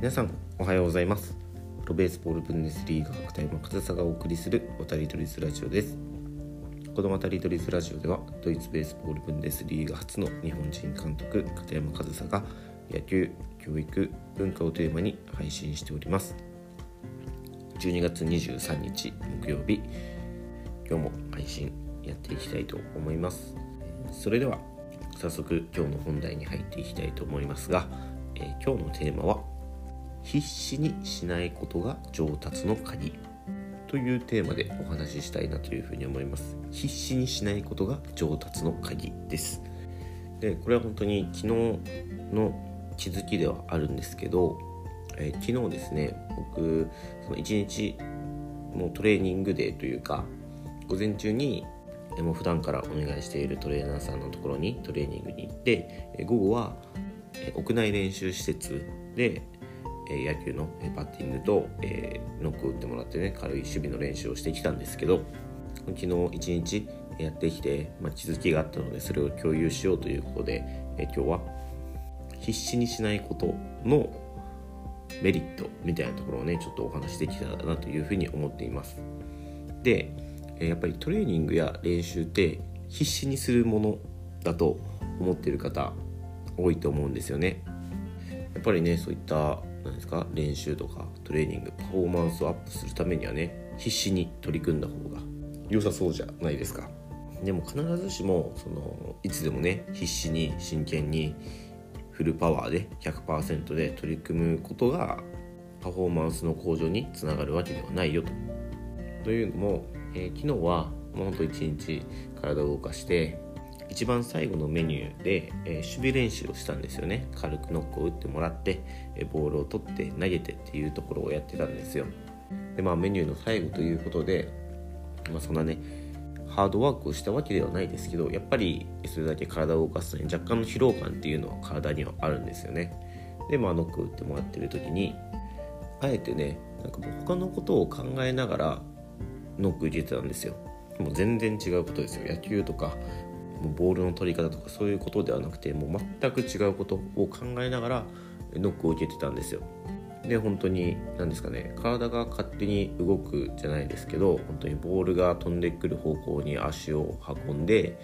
皆さんおはようございます。プロベースボールブンデスリーガ片山和沙がお送りする渡り鳥ズラジオです。この渡り鳥ズラジオではドイツベースボールブンデスリーガ初の日本人監督片山和沙が野球教育文化をテーマに配信しております。12月23日木曜日今日も配信やっていきたいと思います。それでは早速今日の本題に入っていきたいと思いますが、えー、今日のテーマは必死にしないことが上達の鍵というテーマでお話ししたいなというふうに思います。必死にしないことが上達の鍵です。でこれは本当に昨日の気づきではあるんですけど、えー、昨日ですね僕その1日のトレーニングデーというか午前中にもう普段からお願いしているトレーナーさんのところにトレーニングに行って午後は屋内練習施設で野球のバッティングと、えノック打ってもらってね軽い守備の練習をしてきたんですけど昨日一日やってきて、まあ、気づきがあったのでそれを共有しようということで、え今日は必死にしないことのメリットみたいなところをねちょっとお話しできたらなというふうに思っています。でやっぱりトレーニングや練習って必死にするものだと思っている方多いと思うんですよね。やっぱりねそういった何ですか？練習とかトレーニングパフォーマンスをアップするためにはね必死に取り組んだ方が。良さそうじゃないですか。でも必ずしもそのいつでもね必死に真剣にフルパワーで100%で取り組むことがパフォーマンスの向上につながるわけではないよと。というのも、えー、昨日はもうほんと一日体を動かして一番最後のメニューで、えー、守備練習をしたんですよね。軽くノックを打ってもらって、えー、ボールを取って投げてっていうところをやってたんですよ。でまあメニューの最後ということで、まあ、そんなねハードワークをしたわけではないですけどやっぱりそれだけ体を動かすのに若干の疲労感っていうのは体にはあるんですよね。でまあノック打ってもらってる時にあえてねなんか他のことを考えながらノック入れてたんですよ。もう全然違うことですよ。野球とかもうボールの取り方とかそういうことではなくてもう全く違うことを考えながらノックを受けてたんですよ。で本当に何ですかね体が勝手に動くじゃないですけど本当にボールが飛んでくる方向に足を運んで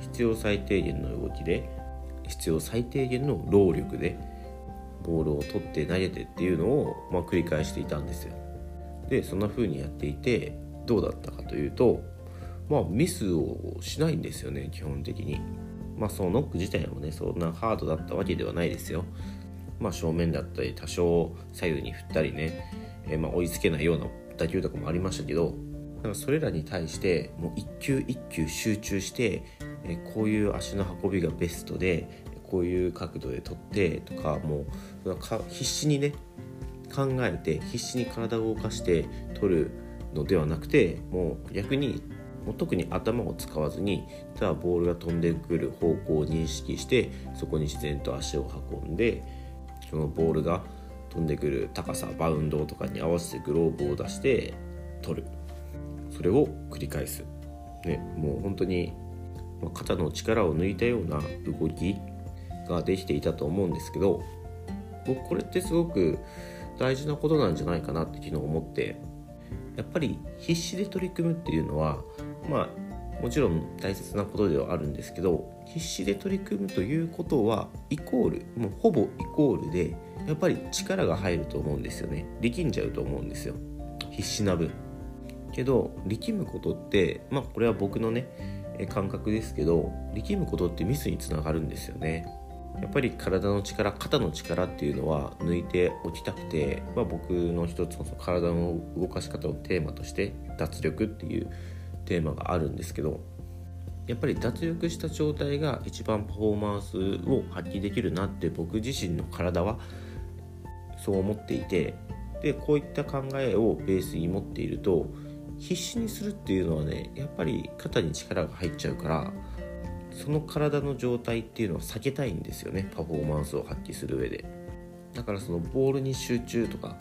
必要最低限の動きで必要最低限の労力でボールを取って投げてっていうのを、まあ、繰り返していたんですよ。でそんな風にやっていてどうだったかというとまあミスをしないんですよね基本的に。まあそのノック自体もねそんなハードだったわけではないですよ。まあ正面だったり多少左右に振ったりね、えー、まあ追いつけないような打球とかもありましたけどなんかそれらに対してもう一球一球集中して、えー、こういう足の運びがベストでこういう角度で取ってとかもう必死にね考えて必死に体を動かして取るのではなくてもう逆にもう特に頭を使わずにただボールが飛んでくる方向を認識してそこに自然と足を運んでそのボールが飛んでくる高さバウンドとかに合わせてグローブを出して取る。それを繰り返す、ね、もう本当に肩の力を抜いたような動きができていたと思うんですけど僕これってすごく大事なことなんじゃないかなって昨日思ってやっぱり必死で取り組むっていうのはまあもちろん大切なことではあるんですけど必死で取り組むということはイコールもうほぼイコールでやっぱり力が入ると思うんですよね。力んじゃうと思うんですよ。必死な分。けど力むことってまあこれは僕のね感覚ですけど力むことってミスにつながるんですよね。やっぱり体の力肩の力っていうのは抜いておきたくて、まあ、僕の一つの体の動かし方のテーマとして脱力っていうテーマがあるんですけどやっぱり脱力した状態が一番パフォーマンスを発揮できるなって僕自身の体はそう思っていてでこういった考えをベースに持っていると必死にするっていうのはねやっぱり肩に力が入っちゃうからその体の状態っていうのは避けたいんですよねパフォーマンスを発揮する上で。だからそのボールに集中とか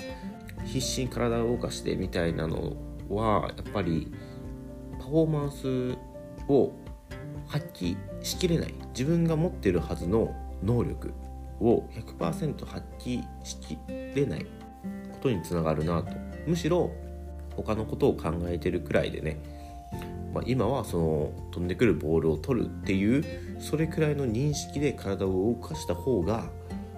必死に体を動かしてみたいなのはやっぱりパフォーマンスを発揮しきれない自分が持ってるはずの能力を100%発揮しきれないことにつながるなと。むしろ他のことを考えてるくらいでね、まあ、今はその飛んでくるボールを取るっていうそれくらいの認識で体を動かした方が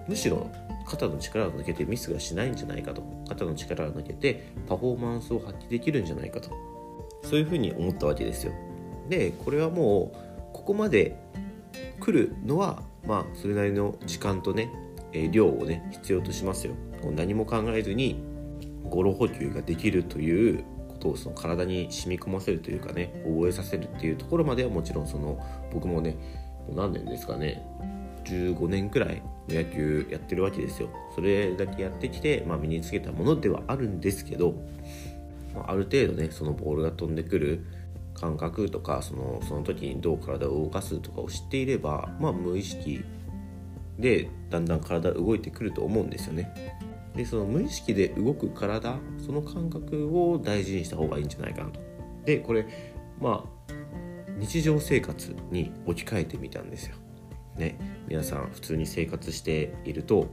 むしろ肩の力を抜けてミスがしないんじゃないかと。肩の力を抜けてパフォーマンスを発揮できるんじゃないかと。そういうふうに思ったわけですよ。でこれはもうここまで来るのはまあそれなりの時間とね、え量をね必要としますよ。何も考えずに語呂補給ができるということをその体に染み込ませるというかね覚えさせるっていうところまではもちろんその僕もね何年ですかね15年くらい野球やってるわけですよ。それだけやってきて、まあ、身につけたものではあるんですけど、まあ、ある程度ねそのボールが飛んでくる感覚とかそのその時にどう体を動かすとかを知っていれば、まあ、無意識でだんだん体動いてくると思うんですよね。でその無意識で動く体その感覚を大事にした方がいいんじゃないかなと。でこれまあ日常生活に置き換えてみたんですよ。ね皆さん普通に生活していると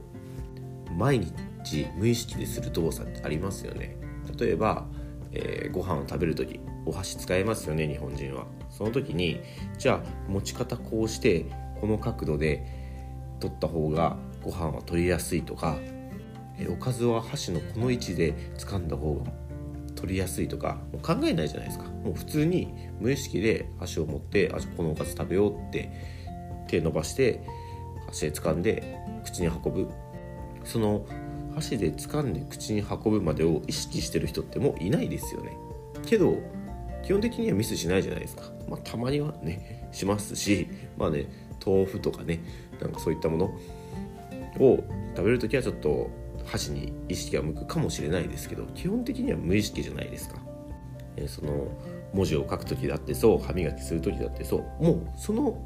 毎日無意識でする動作ってありますよね。例えば、えー、ご飯を食べる時お箸使えますよね日本人は。その時にじゃあ持ち方こうしてこの角度で取った方がご飯は取りやすいとかえおかずは箸のこの位置で掴んだ方が取りやすいとかもう考えないじゃないですかもう普通に無意識で箸を持ってあこのおかず食べようって手伸ばして箸で掴んで口に運ぶその箸で掴んで口に運ぶまでを意識してる人ってもういないですよね。けど基本的にはミスしないじゃないですか、まあ、たまにはねしますしまあね豆腐とかねなんかそういったものを食べる時はちょっと箸に意識が向くかもしれないですけど基本的には無意識じゃないですか、えその文字を書く時だってそう歯磨きする時だってそうもうその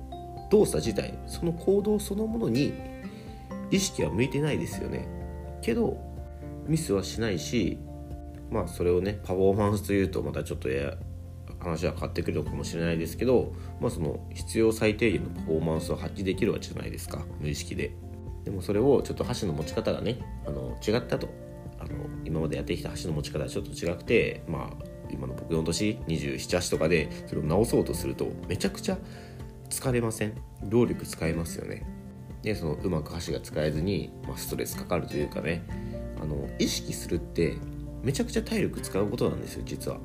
動作自体その行動そのものに意識は向いてないですよね。けどミスはしないしまあそれをねパフォーマンスというとまたちょっとや話は変わってくるのかもしれないですけど、まあ、その必要最低限のパフォーマンスを発揮できるわけじゃないですか無意識で。でもそれをちょっと箸の持ち方がねあの違ったと。あの今までやってきた箸の持ち方はちょっと違くてまあ今の僕の年278とかでそれを直そうとするとめちゃくちゃ疲れません？労力使えますよね。でそのうまく箸が使えずに、まあ、ストレスかかるというかねあの意識するってめちゃくちゃ体力使うことなんですよ実は。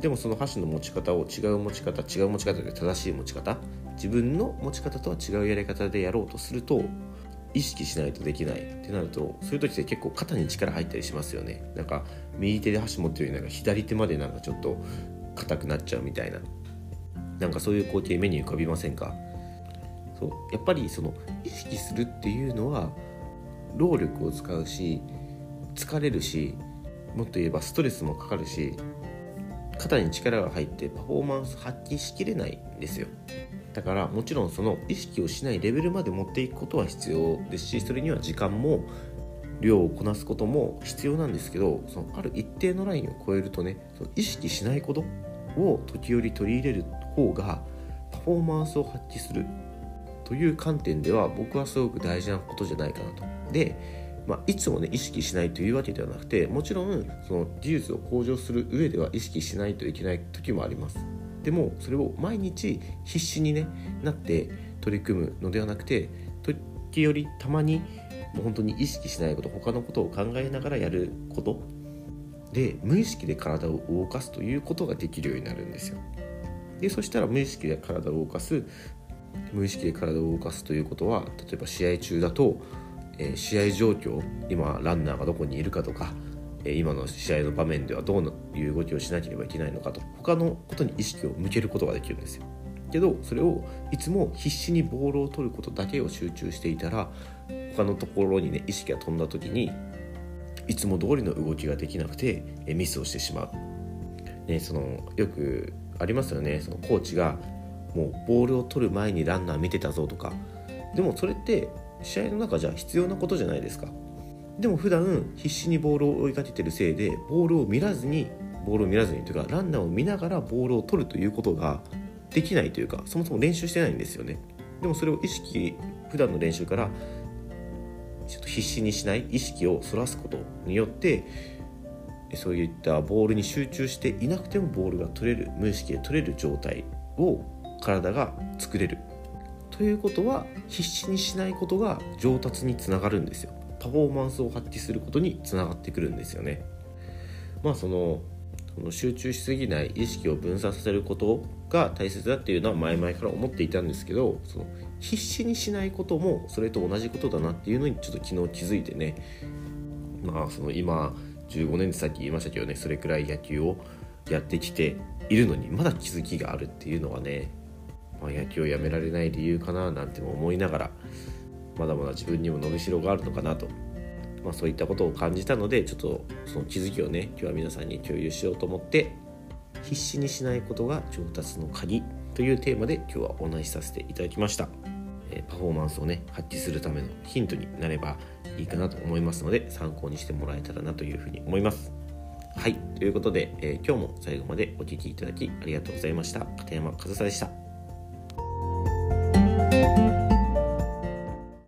でもその箸の持ち方を違う持ち方違う持ち方で正しい持ち方自分の持ち方とは違うやり方でやろうとすると意識しないとできないってなるとそういう時って結構肩に力入ったりしますよね。なんか右手で箸持ってるよりなんか左手までなんかちょっと硬くなっちゃうみたいな。なんかそういう光景目に浮かびませんか？そう。やっぱりその意識するっていうのは労力を使うし疲れるしもっと言えばストレスもかかるし肩に力が入ってパフォーマンス発揮しきれないんですよ。だからもちろんその意識をしないレベルまで持っていくことは必要ですしそれには時間も量をこなすことも必要なんですけどそのある一定のラインを超えるとねその意識しないことを時折取り入れる方がパフォーマンスを発揮する。という観点では僕はすごく大事なことじゃないかなと。で、まあ、いつもね意識しないというわけではなくてもちろんその技術を向上する上では意識しないといけない時もあります。でもそれを毎日必死に、ね、なって取り組むのではなくて時折たまにもう本当に意識しないこと他のことを考えながらやることで無意識で体を動かすということができるようになるんですよ。でそしたら無意識で体を動かす無意識で体を動かすということは例えば試合中だと、えー、試合状況今ランナーがどこにいるかとかえ今の試合の場面ではどういう動きをしなければいけないのかと他のことに意識を向けることができるんですよ。けどそれをいつも必死にボールを取ることだけを集中していたら他のところにね意識が飛んだ時にいつも通りの動きができなくてミスをしてしまう、ね、そのよくありますよね。そのコーチがもうボールを取る前にランナー見てたぞとか。でもそれって試合の中じゃ必要なことじゃないですか。でも普段必死にボールを追いかけてるせいでボールを見らずにボールを見らずにというかランナーを見ながらボールを取るということができないというかそもそも練習してないんですよね。でもそれを意識普段の練習からちょっと必死にしない意識をそらすことによってそういったボールに集中していなくてもボールが取れる無意識で取れる状態を体が作れる。ということは必死にしないことが上達につながるんですよ。パフォーマンスを発揮することにつながってくるんですよね。まあそのその集中しすぎない意識を分散させることが大切だっていうのは前々から思っていたんですけどその必死にしないこともそれと同じことだなっていうのにちょっと昨日気づいてね。まあその今15年ってさっき言いましたけどねそれくらい野球をやってきているのにまだ気づきがあるっていうのはね、まあ、野球をやめられない理由かななんて思いながらまだまだ自分にも伸びしろがあるのかなと、まあ、そういったことを感じたのでちょっとその気づきをね今日は皆さんに共有しようと思って必死にしないことが上達の鍵というテーマで今日はお話しさせていただきました。えパフォーマンスをね発揮するためのヒントになればいいかなと思いますので参考にしてもらえたらなというふうに思います。はいということで、えー、今日も最後までお聴きいただきありがとうございました。片山和沙でした。Música